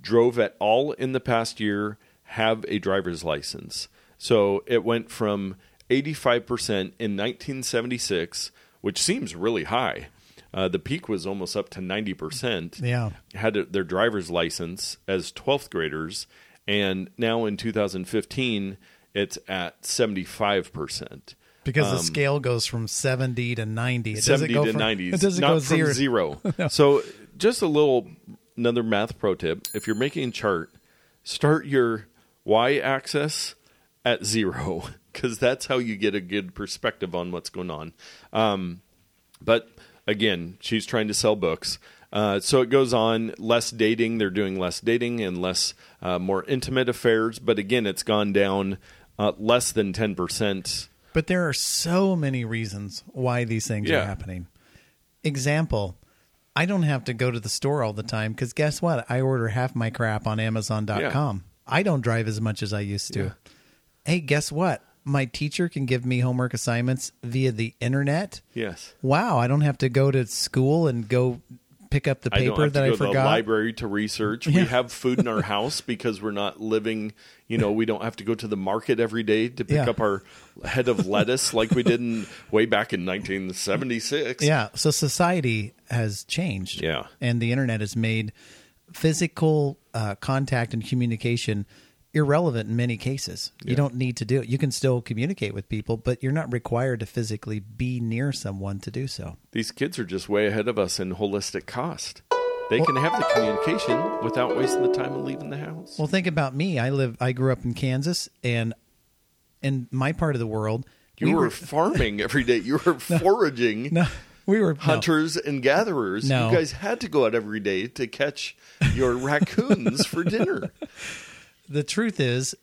drove at all in the past year have a driver's license. So it went from 85% in 1976, which seems really high. Uh, the peak was almost up to 90%. Yeah. Had their driver's license as 12th graders. And now in 2015, it's at 75%. Because the Um, scale goes from 70 to 90. It 70 go to from, 90s. It doesn't go from zero. zero. So just a little another math pro tip. If you're making a chart, start your y axis at zero because that's how you get a good perspective on what's going on. Um, but again, she's trying to sell books. Uh, so it goes on less dating. They're doing less dating and less uh, more intimate affairs. But again, it's gone down uh, less than ten percent. But there are so many reasons why these things Yeah. are happening. Example, I don't have to go to the store all the time because guess what? I order half my crap on Amazon.com. I don't drive as much as I used to. Yeah. Hey, guess what? My teacher can give me homework assignments via the internet. Yes. Wow, I don't have to go to school and go pick up the I paper have that to I go to the library to research. We have food in our house because we're not living. You know, we don't have to go to the market every day to pick Yeah. up our head of lettuce like we did in, way back in 1976. Yeah. So society has changed. Yeah. And the internet has made physical uh, contact and communication irrelevant in many cases. You don't need to do it. You can still communicate with people, but you're not required to physically be near someone to do so. These kids are just way ahead of us in holistic cost. They can have the communication without wasting the time of leaving the house. Well, think about me. I live. I grew up in Kansas, and in my part of the world, you we were, farming every day. You were foraging. no, we were no. Hunters and gatherers. No. You guys had to go out every day to catch your raccoons for dinner. the truth is,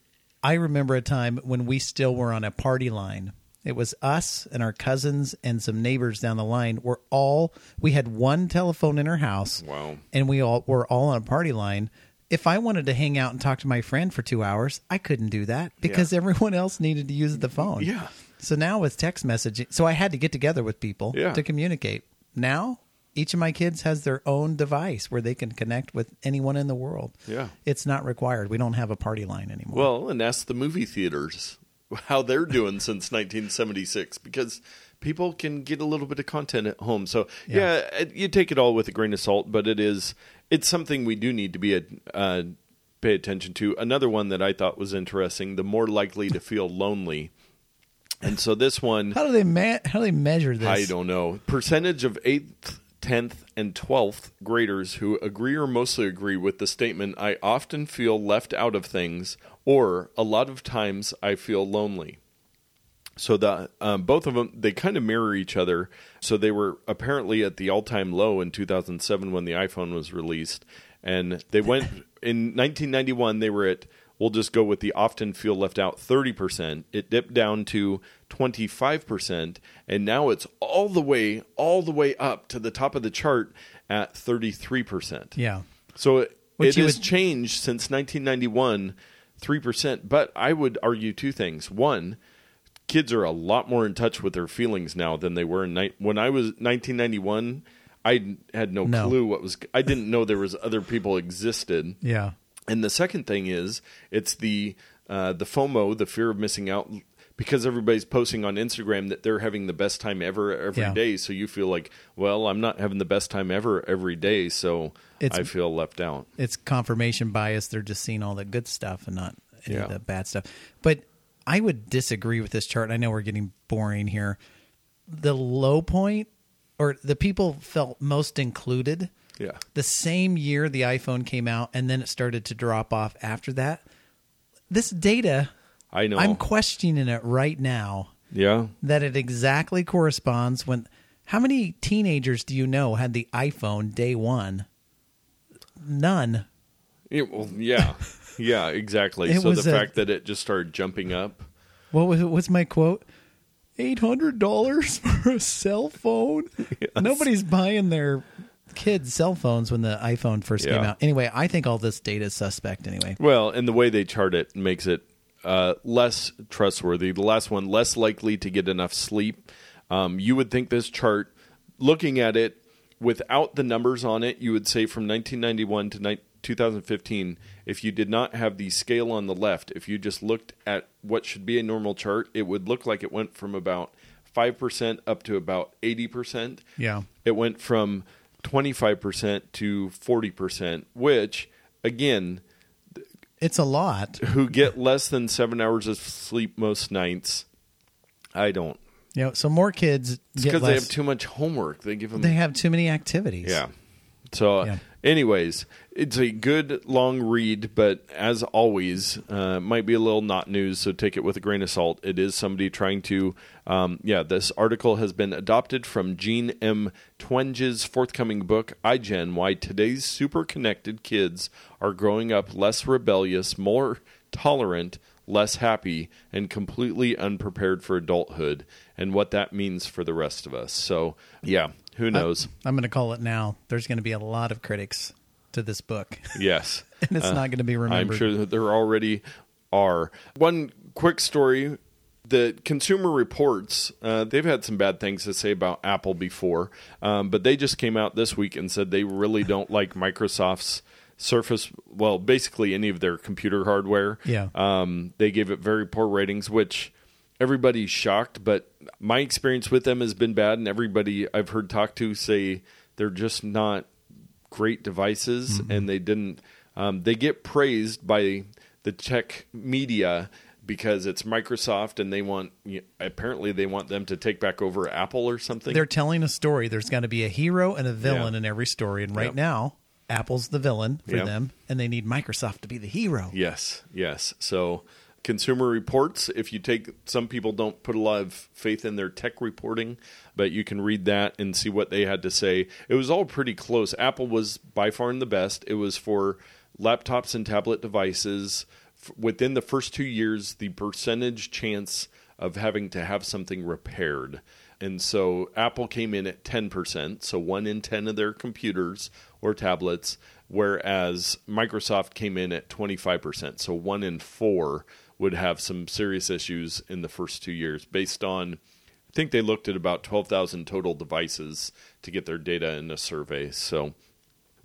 I remember a time when we still were on a party line. It was us and our cousins and some neighbors down the line. We're all we had one telephone in our house. Wow. And we all were all on a party line. If I wanted to hang out and talk to my friend for two hours, I couldn't do that because Yeah. everyone else needed to use the phone. Yeah. So now with text messaging, so I had to get together with people Yeah. to communicate. Now each of my kids has their own device where they can connect with anyone in the world. Yeah. It's not required. We don't have a party line anymore. Well, and ask the movie theaters how they're doing since 1976 because people can get a little bit of content at home. So, yeah, it- you take it all with a grain of salt, but it is it's something we do need to be a, uh, pay attention to. Another one that I thought was interesting, the more likely to feel lonely. And so this one how do they ma- how do they measure this? I don't know. Percentage of 8th, 10th, and 12th graders who agree or mostly agree with the statement, I often feel left out of things, or a lot of times I feel lonely. So the um, both of them they kind of mirror each other. So they were apparently at the all-time low in 2007 when the iPhone was released, and they went in 1991. They were at we'll just go with the often feel left out 30%. It dipped down to 25%, and now it's all the way, all the way up to the top of the chart at 33%. Yeah. So it, Which it has would- changed since 1991, 3%. But I would argue two things. One, kids are a lot more in touch with their feelings now than they were in ni- when I was 1991. I had no, No. clue what was. I didn't know there was other people existed. Yeah. And the second thing is it's the uh, the FOMO, the fear of missing out, because everybody's posting on Instagram that they're having the best time ever every day. Yeah. So you feel like, well, I'm not having the best time ever every day, so It's- I feel left out. it's confirmation bias. They're just seeing all the good stuff and not any Yeah. of the bad stuff. But I would disagree with this chart. I know we're getting boring here. The low point, or the people felt most included, Yeah, the same year the iPhone came out, and then it started to drop off after that. This data, I know. I'm questioning it right now yeah, that it exactly corresponds when. How many teenagers do you know had the iPhone day one? None. Yeah, well, yeah, yeah, exactly. So the a- fact that it just started jumping up. What was what's my quote? Eight hundred dollars for a cell phone. Nobody's buying their kids cell phones when the iPhone first came out. Anyway, I think all this data is suspect. Anyway, Well, and the way they chart it makes it uh, less trustworthy. The last one, less likely to get enough sleep. Um, you would think this chart, looking at it without the numbers on it, you would say from 1991 to ni- 2015, if you did not have the scale on the left, if you just looked at what should be a normal chart, it would look like it went from about 5% up to about 80%. yeah, It went from 25% to 40%, which, again, it's a lot. who get less than seven hours of sleep most nights. I don't. You know, so more kids because they have too much homework. They give them. they have too many activities. yeah. So, Yeah. anyways, it's a good long read, but as always, uh, might be a little not news. So take it with a grain of salt. It is somebody trying to. Um, yeah, this article has been adopted from Jean M. Twenge's forthcoming book, iGen: Why Today's Super Connected Kids Are Growing Up Less Rebellious, More Tolerant, Less Happy, and Completely Unprepared for Adulthood, and what that means for the rest of us. So, yeah, who knows? I'm going to call it now. There's going to be a lot of critics to this book, yes. and it's not going to be remembered. I'm sure that there already are. One quick story the Consumer Reports, uh, they've had some bad things to say about Apple before, um, but they just came out this week and said they really don't like Microsoft's Surface, well, basically any of their computer hardware. Yeah. Um, they gave it very poor ratings, which everybody's shocked, but my experience with them has been bad, and everybody I've heard talk to say they're just not great devices, and they didn't. Um, they get praised by the tech media because it's Microsoft, and they want apparently they want them to take back over Apple or something. They're telling a story. There's got to be a hero and a villain Yeah. in every story, and right Yep. now, Apple's the villain for Yep. them, and they need Microsoft to be the hero. Yes, yes. So, Consumer Reports, if you take some people don't put a lot of faith in their tech reporting, but you can read that and see what they had to say. It was all pretty close. Apple was by far the best. It was for laptops and tablet devices. Within the first two years, the percentage chance of having to have something repaired. And so Apple came in at 10%, so one in 10 of their computers or tablets, whereas Microsoft came in at 25%, so one in four would have some serious issues in the first two years based on. I think they looked at about 12,000 total devices to get their data in a survey. So,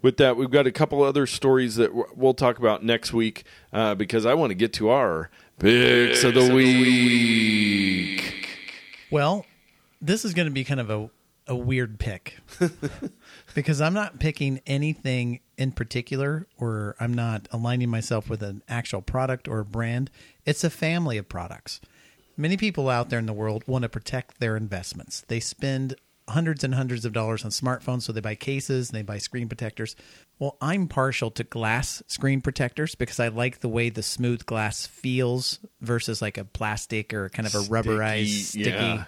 with that, we've got a couple other stories that we'll talk about next week uh, because I want to get to our picks of the week. Well, this is going to be kind of a, a weird pick because I'm not picking anything in particular or I'm not aligning myself with an actual product or brand. It's a family of products. Many people out there in the world want to protect their investments. They spend hundreds and hundreds of dollars on smartphones, so they buy cases and they buy screen protectors. Well, I'm partial to glass screen protectors because I like the way the smooth glass feels versus like a plastic or kind of a rubberized, Sticky, yeah.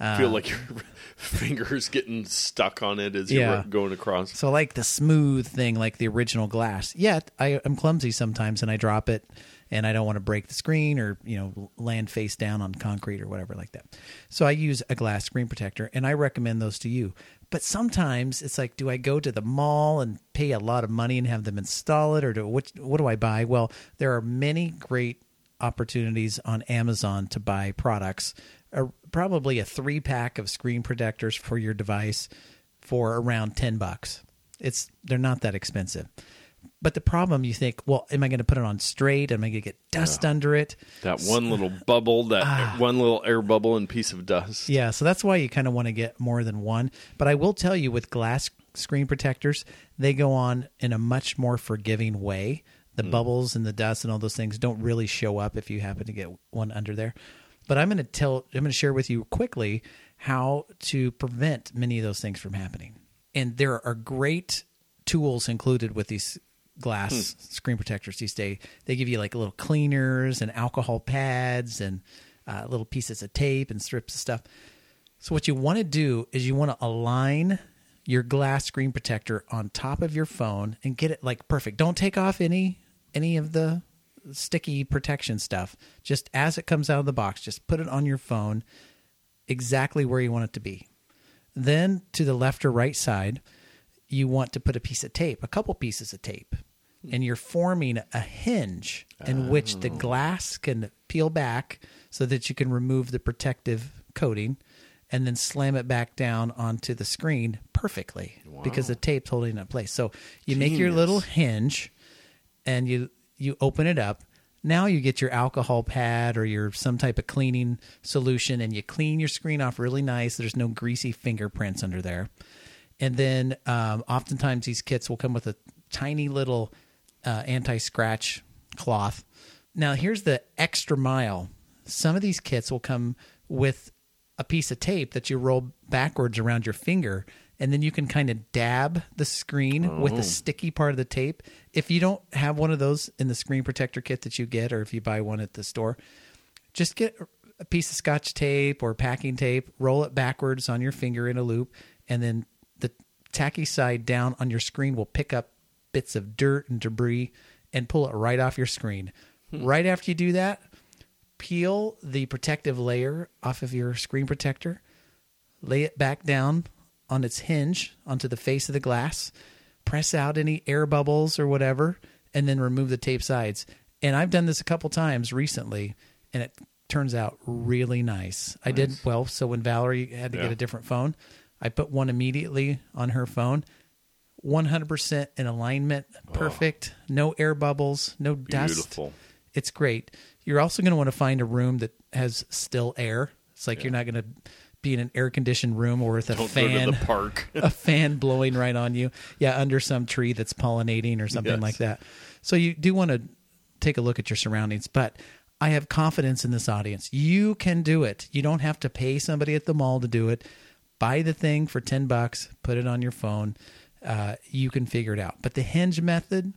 Uh, Feel like your fingers getting stuck on it as Yeah. you're going across. So I like the smooth thing, like the original glass. Yet I, I'm clumsy sometimes, and I drop it, and I don't want to break the screen or you know land face down on concrete or whatever like that. So I use a glass screen protector, and I recommend those to you. But sometimes it's like, do I go to the mall and pay a lot of money and have them install it, or do what? What do I buy? Well, there are many great opportunities on Amazon to buy products. Uh, probably a three pack of screen protectors for your device for around 10 bucks. It's they're not that expensive. But the problem you think, well, am I going to put it on straight? Am I going to get dust under it? That one little bubble, that Ah. one little air bubble and piece of dust. Yeah, so that's why you kind of want to get more than one. But I will tell you with glass screen protectors, they go on in a much more forgiving way. The bubbles and the dust and all those things don't really show up if you happen to get one under there. But I'm going to tell I'm going to share with you quickly how to prevent many of those things from happening. And there are great tools included with these glass screen protectors these days. They give you like little cleaners and alcohol pads and uh, little pieces of tape and strips of stuff. So what you want to do is you want to align your glass screen protector on top of your phone and get it like perfect. Don't take off any any of the sticky protection stuff. Just as it comes out of the box, just put it on your phone exactly where you want it to be. Then to the left or right side, you want to put a piece of tape, a couple pieces of tape, and you're forming a hinge in which the oh. glass can peel back so that you can remove the protective coating and then slam it back down onto the screen perfectly because the tape's holding it in place. So you make your little hinge and you you open it up. Now you get your alcohol pad or your some type of cleaning solution and you clean your screen off really nice. There's no greasy fingerprints under there. And then um, oftentimes these kits will come with a tiny little uh, anti-scratch cloth. Now here's the extra mile. Some of these kits will come with a piece of tape that you roll backwards around your finger and then you can kind of dab the screen with the sticky part of the tape. If you don't have one of those in the screen protector kit that you get or if you buy one at the store, just get a piece of scotch tape or packing tape, roll it backwards on your finger in a loop, and then the tacky side down on your screen will pick up bits of dirt and debris and pull it right off your screen. Hmm. Right after you do that, peel the protective layer off of your screen protector, lay it back down on its hinge onto the face of the glass, press out any air bubbles or whatever, and then remove the tape sides. And I've done this a couple times recently, and it turns out really nice. I did well. So when Valerie had to Yeah. get a different phone, I put one immediately on her phone. 100% in alignment, perfect, no air bubbles, no dust. Beautiful. It's great. You're also going to want to find a room that has still air. It's like you're not going to be in an air conditioned room or with a Don't fan go to the park. a fan blowing right on you. Yeah, under some tree that's pollinating or something Yes. like that. So you do want to take a look at your surroundings, but I have confidence in this audience. You can do it. You don't have to pay somebody at the mall to do it. Buy the thing for 10 bucks, put it on your phone. Uh, you can figure it out. But the hinge method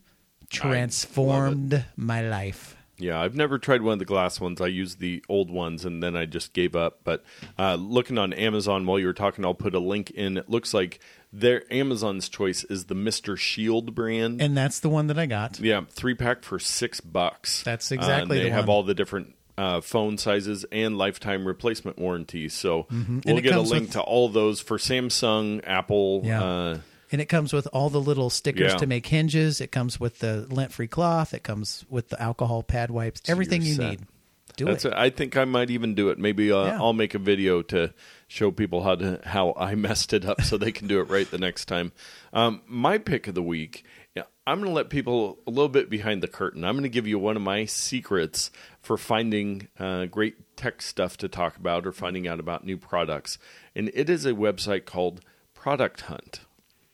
transformed my life. Yeah, I've never tried one of the glass ones. I used the old ones and then I just gave up. But uh, looking on Amazon while you were talking, I'll put a link in. It looks like their Amazon's choice is the Mr. Shield brand. And that's the one that I got. yeah, three pack for six bucks. That's Uh, and exactly they the have one. all the different uh, phone sizes and lifetime replacement warranties. So we'll Mm-hmm. It get a link with- to all those for Samsung, Apple. Yeah. Uh, And it comes with all the little stickers Yeah. to make hinges. It comes with the lint free cloth. It comes with the alcohol pad wipes. Everything you're set. need. Do That's it. I think I might even do it. Maybe uh, Yeah. I'll make a video to show people how to how I messed it up so they can do it right the next time. Um, my pick of the week. I'm going to let people a little bit behind the curtain. I'm going to give you one of my secrets for finding uh, great tech stuff to talk about or finding out about new products, and it is a website called Product Hunt.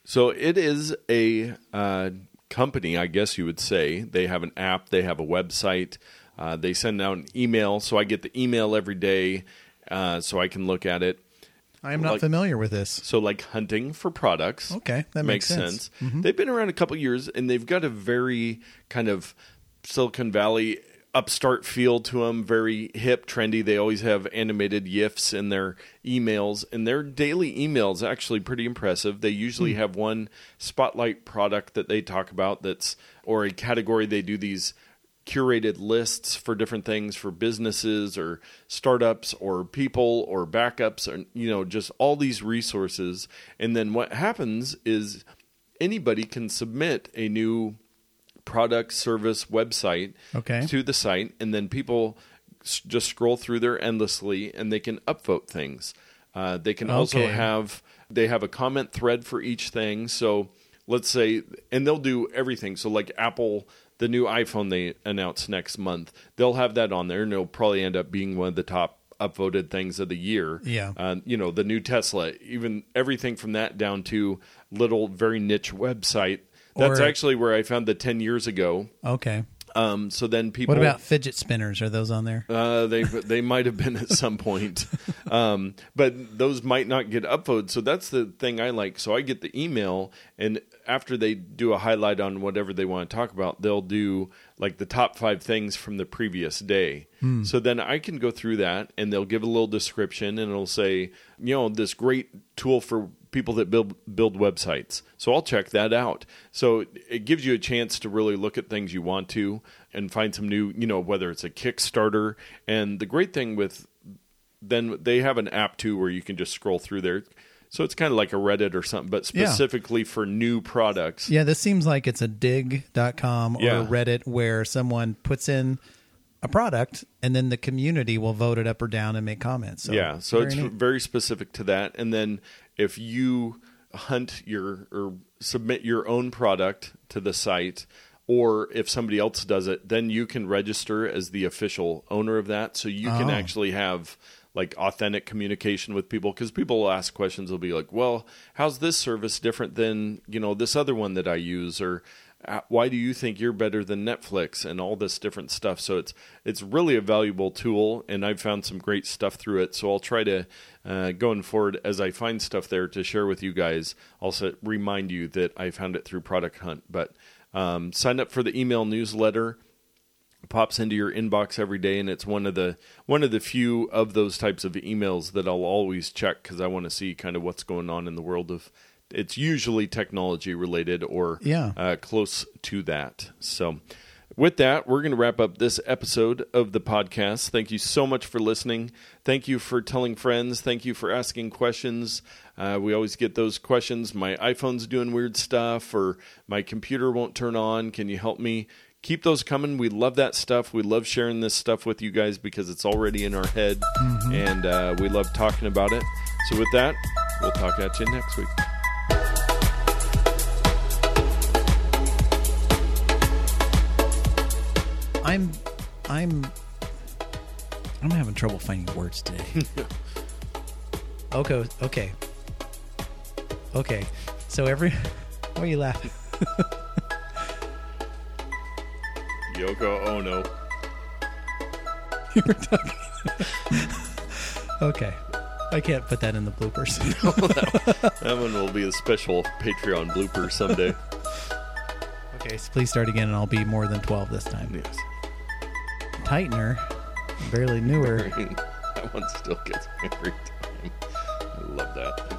So it is a uh, company, I guess you would say. They have an app, they have a website, uh, they send out an email. So I get the email every day uh, so I can look at it. I am not like- familiar with this. So, like hunting for products. Okay, that makes sense. Mm-hmm. They've been around a couple years and they've got a very kind of Silicon Valley upstart feel to them, very hip, trendy. They always have animated GIFs in their emails, and their daily emails actually pretty impressive. They usually have one spotlight product that they talk about that's or a category. They do these curated lists for different things for businesses or startups or people or backups or you know just all these resources. And then what happens is anybody can submit a new product service website Okay. to the site and then people just scroll through there endlessly and they can upvote things. Uh, they can also have they have a comment thread for each thing. So let's say and they'll do everything. So like apple the new iphone they announce next month they'll have that on there and it'll probably end up being one of the top upvoted things of the year Yeah. uh, you know the new tesla even everything from that down to little very niche website that's Or- actually where i found the 10 years ago Okay. um, so then people What about fidget spinners? Are those on there? uh, they they might have been at some point, um, but those might not get upvoted. So that's the thing I like. So I get the email, and after they do a highlight on whatever they want to talk about, they'll do like the top five things from the previous day. Hmm. So then I can go through that, and they'll give a little description, and it'll say, you know, this great tool for people that build build websites. So I'll check that out. So it gives you a chance to really look at things you want to and find some new, you know, whether it's a Kickstarter. And the great thing with then they have an app too where you can just scroll through there. So it's kind of like a Reddit or something, but Yeah. specifically for new products. Yeah, this seems like it's a Digg.com or Yeah. Reddit where someone puts in a product and then the community will vote it up or down and make comments. So yeah, so very it's neat. very specific to that. And then if you hunt your or submit your own product to the site, or if somebody else does it, then you can register as the official owner of that. So you can Oh. actually have like authentic communication with people because people will ask questions. They'll be like, "Well, how's this service different than you know this other one that I use?" or "Uh, why do you think you're better than Netflix and all this different stuff. So it's it's really a valuable tool, and I've found some great stuff through it. So I'll try to uh, going forward as I find stuff there to share with you guys. Also remind you that I found it through Product Hunt. But um, sign up for the email newsletter pops into your inbox every day and it's one of the one of the few of those types of emails that I'll always check cuz I want to see kind of what's going on in the world of it's usually technology related or Yeah. uh, close to that. So with that, we're going to wrap up this episode of the podcast. Thank you so much for listening. Thank you for telling friends. Thank you for asking questions. Uh, we always get those questions. My iPhone's doing weird stuff, or my computer won't turn on. Can you help me? Keep those coming. We love that stuff. We love sharing this stuff with you guys because it's already in our head, and uh, we love talking about it. So, with that, we'll talk at you next week. I'm I'm I'm having trouble finding words today. okay, okay. Okay. So every why are you laughing? Yoko Ono. you were talking. okay. I can't put that in the bloopers. That one will be a special Patreon blooper someday. okay, so please start again and I'll be more than 12 this time. yes. Tightener, barely newer. that one still gets me every time. I love that.